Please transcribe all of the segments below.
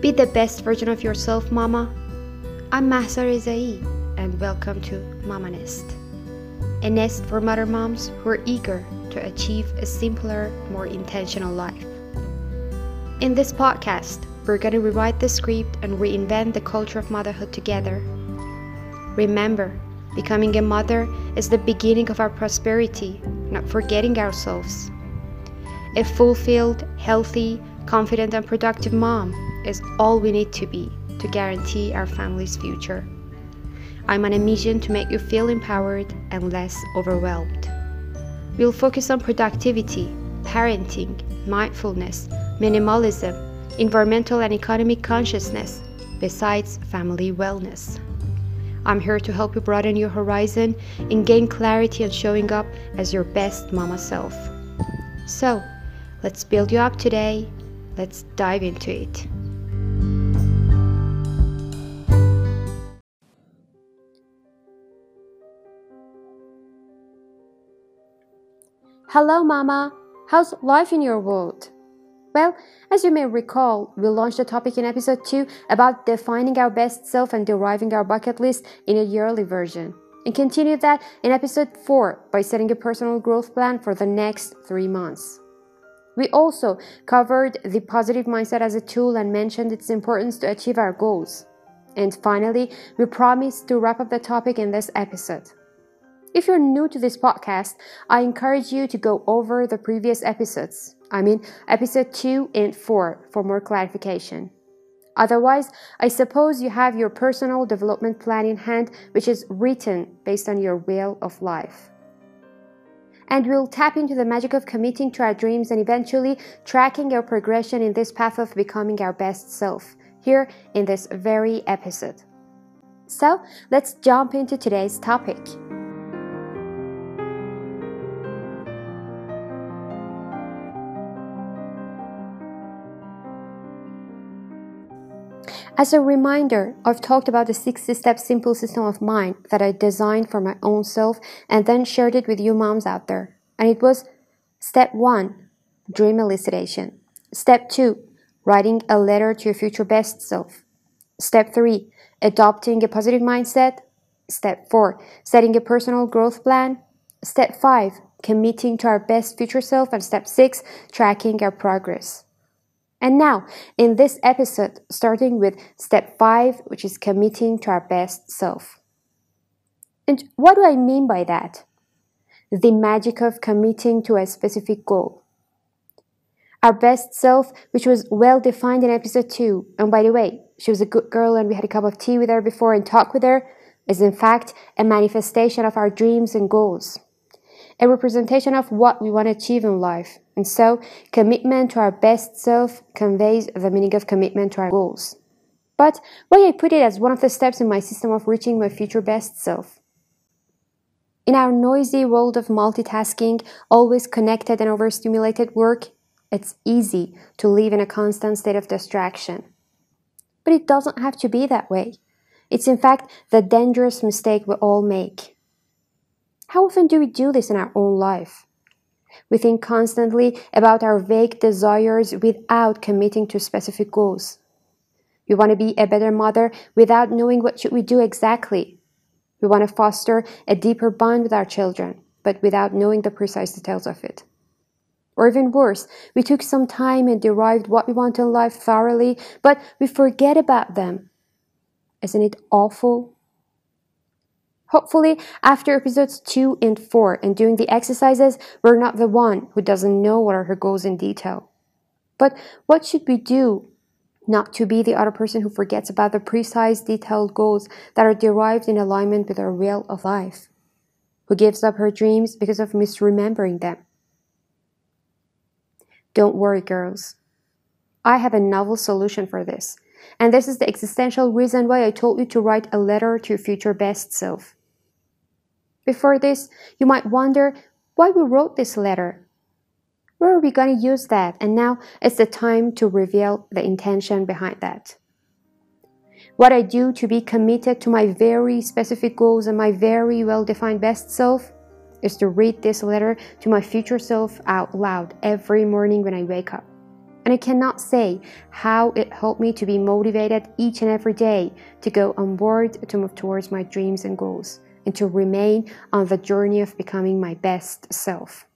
Be the best version of yourself, Mama. I'm Mahsa and welcome to Mama Nest, a nest for mother moms who are eager to achieve a simpler, more intentional life. In this podcast, we're going to rewrite the script and reinvent the culture of motherhood together. Remember, becoming a mother is the beginning of our prosperity, not forgetting ourselves. A fulfilled, healthy, confident, and productive mom is all we need to be to guarantee our family's future. I'm on a mission to make you feel empowered and less overwhelmed. We'll focus on productivity, parenting, mindfulness, minimalism, environmental and economic consciousness, besides family wellness. I'm here to help you broaden your horizon and gain clarity on showing up as your best mama self. So, let's build you up today. Let's dive into it. Hello, Mama. How's life in your world? Well, as you may recall, we launched a topic in episode 2 about defining our best self and deriving our bucket list in a yearly version. And continued that in episode 4 by setting a personal growth plan for the next three months. We also covered the positive mindset as a tool and mentioned its importance to achieve our goals. And finally, we promised to wrap up the topic in this episode. If you're new to this podcast, I encourage you to go over the previous episodes. I mean, episode 2 and 4 for more clarification. Otherwise, I suppose you have your personal development plan in hand, which is written based on your wheel of life. And we'll tap into the magic of committing to our dreams and eventually tracking our progression in this path of becoming our best self here in this very episode. So, let's jump into today's topic. As a reminder, I've talked about the 60 step simple system of mind that I designed for my own self and then shared it with you moms out there. And it was step one, dream elucidation. Step two, writing a letter to your future best self. Step three, adopting a positive mindset. Step four, setting a personal growth plan. Step five, committing to our best future self. And step six, tracking our progress. And now, in this episode, starting with step five, which is committing to our best self. And what do I mean by that? The magic of committing to a specific goal. Our best self, which was well defined in episode two, and by the way, she was a good girl and we had a cup of tea with her before and talked with her, is in fact a manifestation of our dreams and goals a representation of what we want to achieve in life. And so, commitment to our best self conveys the meaning of commitment to our goals. But why I put it as one of the steps in my system of reaching my future best self. In our noisy world of multitasking, always connected and overstimulated work, it's easy to live in a constant state of distraction. But it doesn't have to be that way. It's in fact the dangerous mistake we all make. How often do we do this in our own life? We think constantly about our vague desires without committing to specific goals. We want to be a better mother without knowing what should we do exactly. We want to foster a deeper bond with our children, but without knowing the precise details of it. Or even worse, we took some time and derived what we want in life thoroughly, but we forget about them. Isn't it awful? Hopefully, after episodes 2 and 4 and doing the exercises, we're not the one who doesn't know what are her goals in detail. But what should we do not to be the other person who forgets about the precise, detailed goals that are derived in alignment with our wheel of life? Who gives up her dreams because of misremembering them? Don't worry, girls. I have a novel solution for this. And this is the existential reason why I told you to write a letter to your future best self. Before this, you might wonder why we wrote this letter. Where are we going to use that? And now it's the time to reveal the intention behind that. What I do to be committed to my very specific goals and my very well defined best self is to read this letter to my future self out loud every morning when I wake up. And I cannot say how it helped me to be motivated each and every day to go onward to move towards my dreams and goals and to remain on the journey of becoming my best self.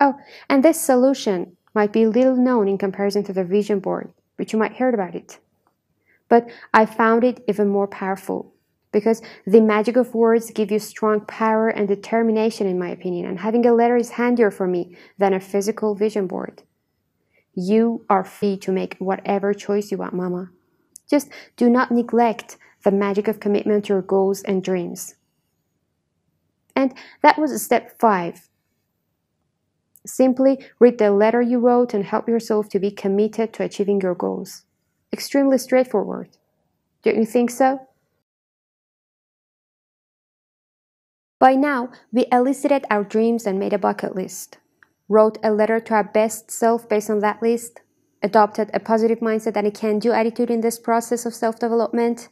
Oh, and this solution might be little known in comparison to the vision board, but you might heard about it. But I found it even more powerful because the magic of words give you strong power and determination in my opinion and having a letter is handier for me than a physical vision board. You are free to make whatever choice you want, mama. Just do not neglect the magic of commitment to your goals and dreams. And that was step five. Simply read the letter you wrote and help yourself to be committed to achieving your goals. Extremely straightforward. Don't you think so? By now, we elicited our dreams and made a bucket list, wrote a letter to our best self based on that list, adopted a positive mindset and a can do attitude in this process of self development,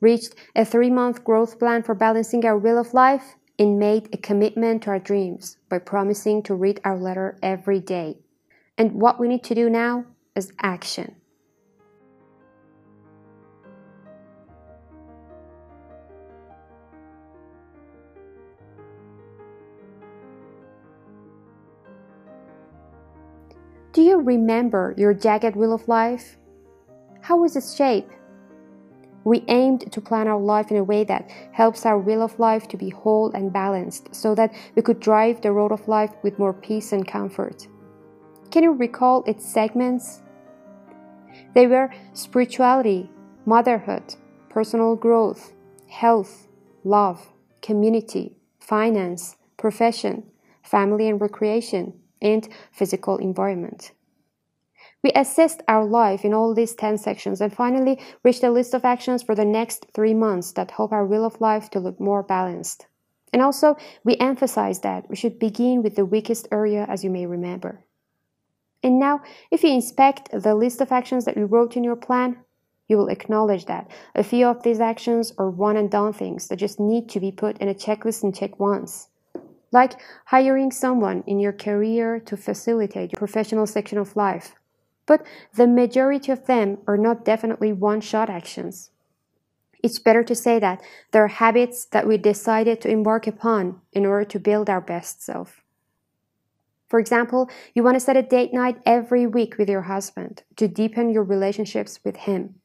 reached a three month growth plan for balancing our wheel of life, and made a commitment to our dreams by promising to read our letter every day. And what we need to do now is action. Do you remember your jagged wheel of life? How was its shape? We aimed to plan our life in a way that helps our wheel of life to be whole and balanced so that we could drive the road of life with more peace and comfort. Can you recall its segments? They were spirituality, motherhood, personal growth, health, love, community, finance, profession, family and recreation, and physical environment. We assessed our life in all these 10 sections and finally reached a list of actions for the next three months that help our wheel of life to look more balanced. And also, we emphasized that we should begin with the weakest area, as you may remember. And now, if you inspect the list of actions that you wrote in your plan, you will acknowledge that a few of these actions are one and done things that just need to be put in a checklist and checked once. Like hiring someone in your career to facilitate your professional section of life, but the majority of them are not definitely one shot actions. It's better to say that they're habits that we decided to embark upon in order to build our best self. For example, you want to set a date night every week with your husband to deepen your relationships with him.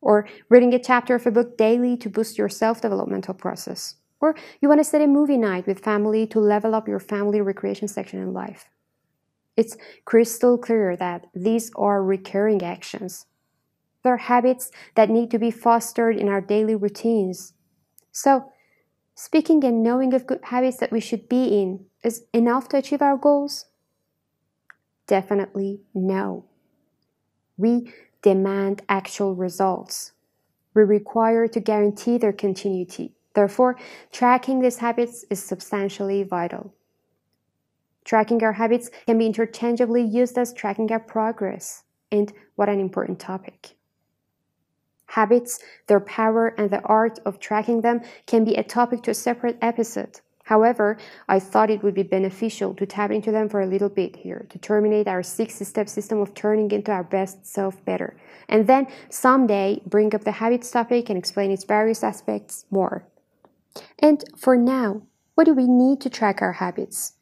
Or reading a chapter of a book daily to boost your self developmental process. Or you want to set a movie night with family to level up your family recreation section in life. It's crystal clear that these are recurring actions. They're habits that need to be fostered in our daily routines. So, speaking and knowing of good habits that we should be in is enough to achieve our goals? Definitely no. We demand actual results. We require to guarantee their continuity. Therefore, tracking these habits is substantially vital. Tracking our habits can be interchangeably used as tracking our progress. And what an important topic. Habits, their power, and the art of tracking them can be a topic to a separate episode. However, I thought it would be beneficial to tap into them for a little bit here to terminate our six step system of turning into our best self better. And then someday bring up the habits topic and explain its various aspects more. And for now, what do we need to track our habits?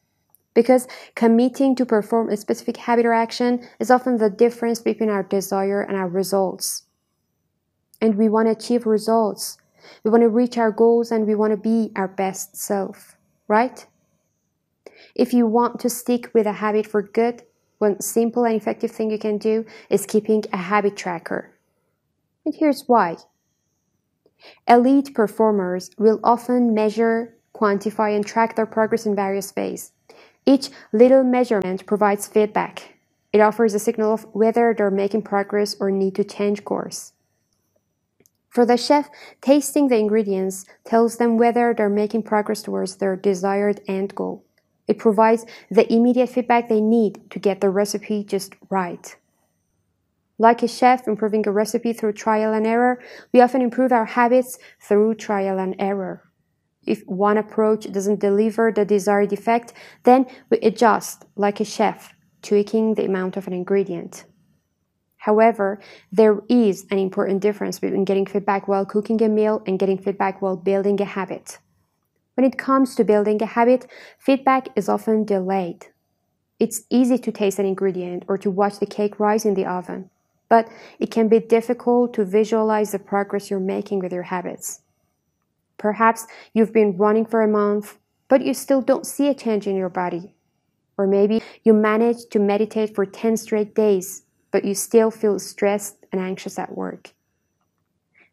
Because committing to perform a specific habit or action is often the difference between our desire and our results. And we want to achieve results. We want to reach our goals and we want to be our best self, right? If you want to stick with a habit for good, one simple and effective thing you can do is keeping a habit tracker. And here's why. Elite performers will often measure, quantify, and track their progress in various ways. Each little measurement provides feedback. It offers a signal of whether they're making progress or need to change course. For the chef, tasting the ingredients tells them whether they're making progress towards their desired end goal. It provides the immediate feedback they need to get the recipe just right. Like a chef improving a recipe through trial and error, we often improve our habits through trial and error. If one approach doesn't deliver the desired effect, then we adjust like a chef tweaking the amount of an ingredient. However, there is an important difference between getting feedback while cooking a meal and getting feedback while building a habit. When it comes to building a habit, feedback is often delayed. It's easy to taste an ingredient or to watch the cake rise in the oven, but it can be difficult to visualize the progress you're making with your habits. Perhaps you've been running for a month, but you still don't see a change in your body. Or maybe you managed to meditate for 10 straight days, but you still feel stressed and anxious at work.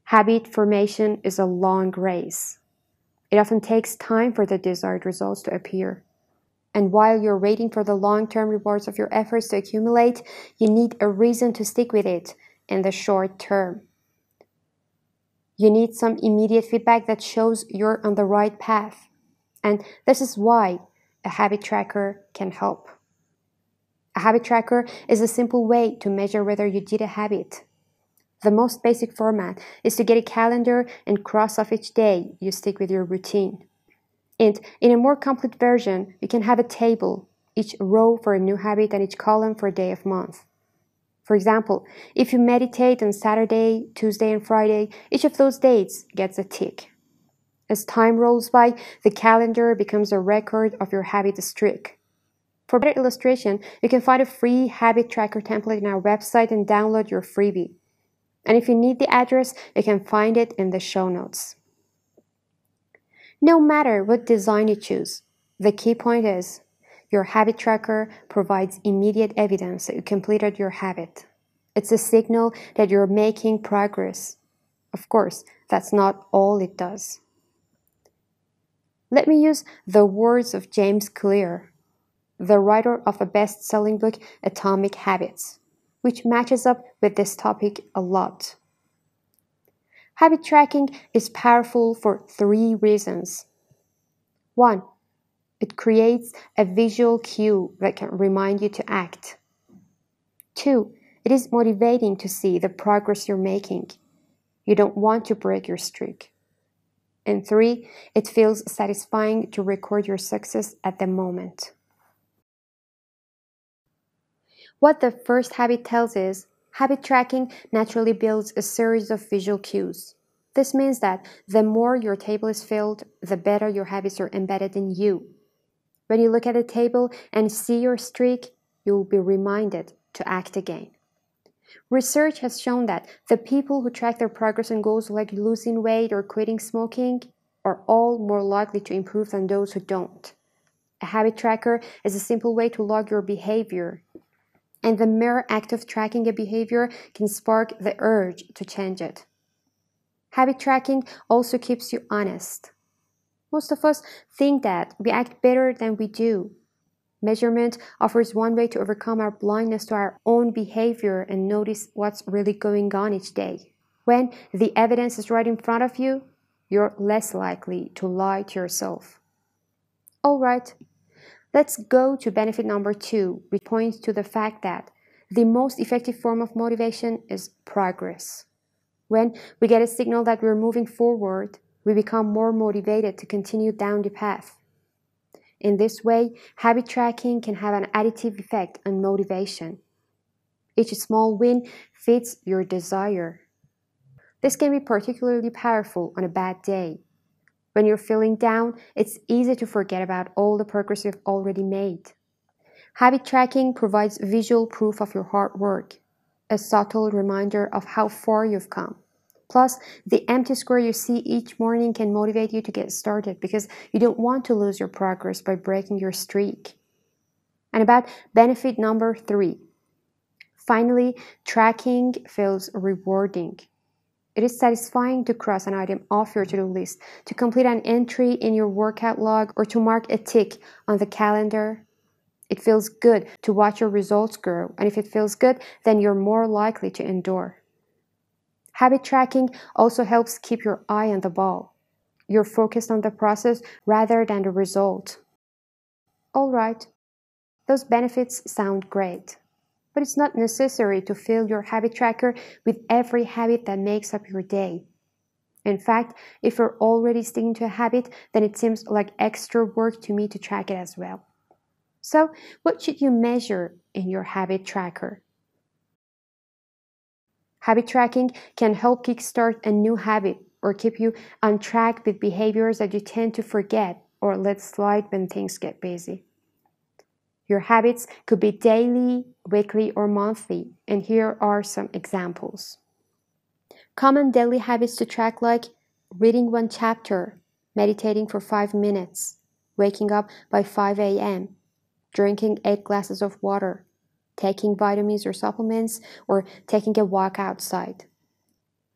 Habit formation is a long race. It often takes time for the desired results to appear. And while you're waiting for the long term rewards of your efforts to accumulate, you need a reason to stick with it in the short term. You need some immediate feedback that shows you're on the right path. And this is why a habit tracker can help. A habit tracker is a simple way to measure whether you did a habit. The most basic format is to get a calendar and cross off each day you stick with your routine. And in a more complete version, you can have a table, each row for a new habit and each column for a day of month. For example, if you meditate on Saturday, Tuesday, and Friday, each of those dates gets a tick. As time rolls by, the calendar becomes a record of your habit streak. For better illustration, you can find a free habit tracker template in our website and download your freebie. And if you need the address, you can find it in the show notes. No matter what design you choose, the key point is your habit tracker provides immediate evidence that you completed your habit. It's a signal that you're making progress. Of course, that's not all it does. Let me use the words of James Clear, the writer of the best selling book Atomic Habits which matches up with this topic a lot. Habit tracking is powerful for three reasons. One, it creates a visual cue that can remind you to act. Two, it is motivating to see the progress you're making. You don't want to break your streak. And three, it feels satisfying to record your success at the moment. What the first habit tells is habit tracking naturally builds a series of visual cues. This means that the more your table is filled, the better your habits are embedded in you. When you look at a table and see your streak, you will be reminded to act again. Research has shown that the people who track their progress and goals like losing weight or quitting smoking are all more likely to improve than those who don't. A habit tracker is a simple way to log your behavior and the mere act of tracking a behavior can spark the urge to change it. Habit tracking also keeps you honest. Most of us think that we act better than we do. Measurement offers one way to overcome our blindness to our own behavior and notice what's really going on each day. When the evidence is right in front of you, you're less likely to lie to yourself. All right, Let's go to benefit number two, which points to the fact that the most effective form of motivation is progress. When we get a signal that we're moving forward, we become more motivated to continue down the path. In this way, habit tracking can have an additive effect on motivation. Each small win fits your desire. This can be particularly powerful on a bad day when you're feeling down, it's easy to forget about all the progress you've already made. Habit tracking provides visual proof of your hard work, a subtle reminder of how far you've come. Plus, the empty square you see each morning can motivate you to get started because you don't want to lose your progress by breaking your streak. And about benefit number three. Finally, tracking feels rewarding. It is satisfying to cross an item off your to do list, to complete an entry in your workout log, or to mark a tick on the calendar. It feels good to watch your results grow, and if it feels good, then you're more likely to endure. Habit tracking also helps keep your eye on the ball. You're focused on the process rather than the result. All right, those benefits sound great but it's not necessary to fill your habit tracker with every habit that makes up your day. In fact, if you're already sticking to a habit, then it seems like extra work to me to track it as well. So, what should you measure in your habit tracker? Habit tracking can help kickstart a new habit or keep you on track with behaviors that you tend to forget or let slide when things get busy. Your habits could be daily, weekly, or monthly, and here are some examples. Common daily habits to track like reading one chapter, meditating for 5 minutes, waking up by 5 a.m., drinking 8 glasses of water, taking vitamins or supplements, or taking a walk outside.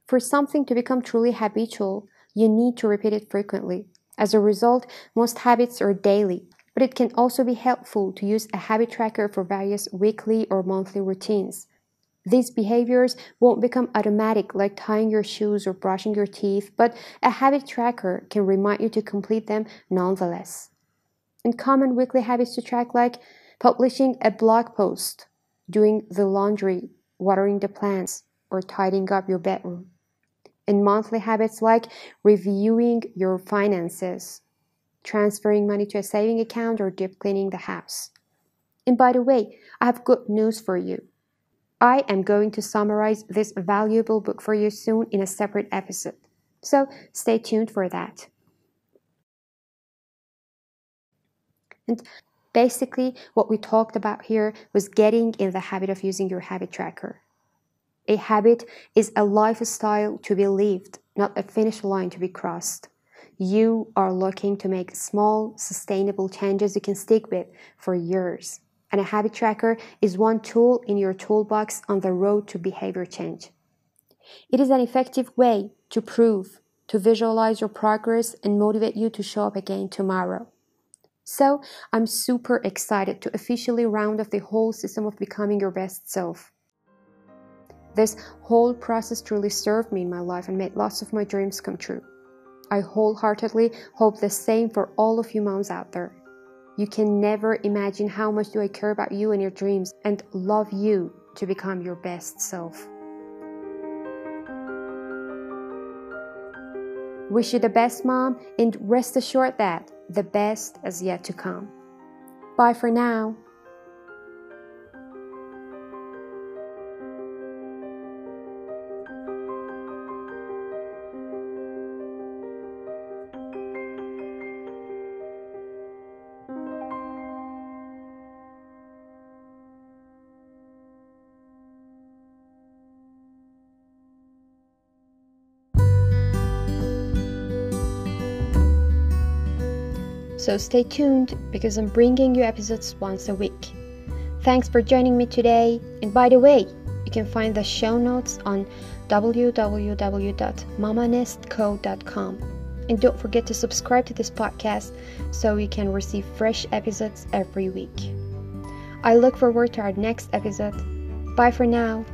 For something to become truly habitual, you need to repeat it frequently. As a result, most habits are daily, but it can also be helpful to use a habit tracker for various weekly or monthly routines. These behaviors won't become automatic like tying your shoes or brushing your teeth, but a habit tracker can remind you to complete them nonetheless. And common weekly habits to track like publishing a blog post, doing the laundry, watering the plants, or tidying up your bedroom. And monthly habits like reviewing your finances, transferring money to a saving account, or deep cleaning the house. And by the way, I have good news for you. I am going to summarize this valuable book for you soon in a separate episode. So stay tuned for that. And basically, what we talked about here was getting in the habit of using your habit tracker. A habit is a lifestyle to be lived, not a finish line to be crossed. You are looking to make small, sustainable changes you can stick with for years and a habit tracker is one tool in your toolbox on the road to behavior change. It is an effective way to prove, to visualize your progress, and motivate you to show up again tomorrow. So, I'm super excited to officially round off the whole system of becoming your best self. This whole process truly served me in my life and made lots of my dreams come true. I wholeheartedly hope the same for all of you moms out there. You can never imagine how much do I care about you and your dreams and love you to become your best self. Wish you the best, mom, and rest assured that the best is yet to come. Bye for now. So stay tuned because I'm bringing you episodes once a week. Thanks for joining me today. And by the way, you can find the show notes on www.mamanestco.com. And don't forget to subscribe to this podcast so you can receive fresh episodes every week. I look forward to our next episode. Bye for now.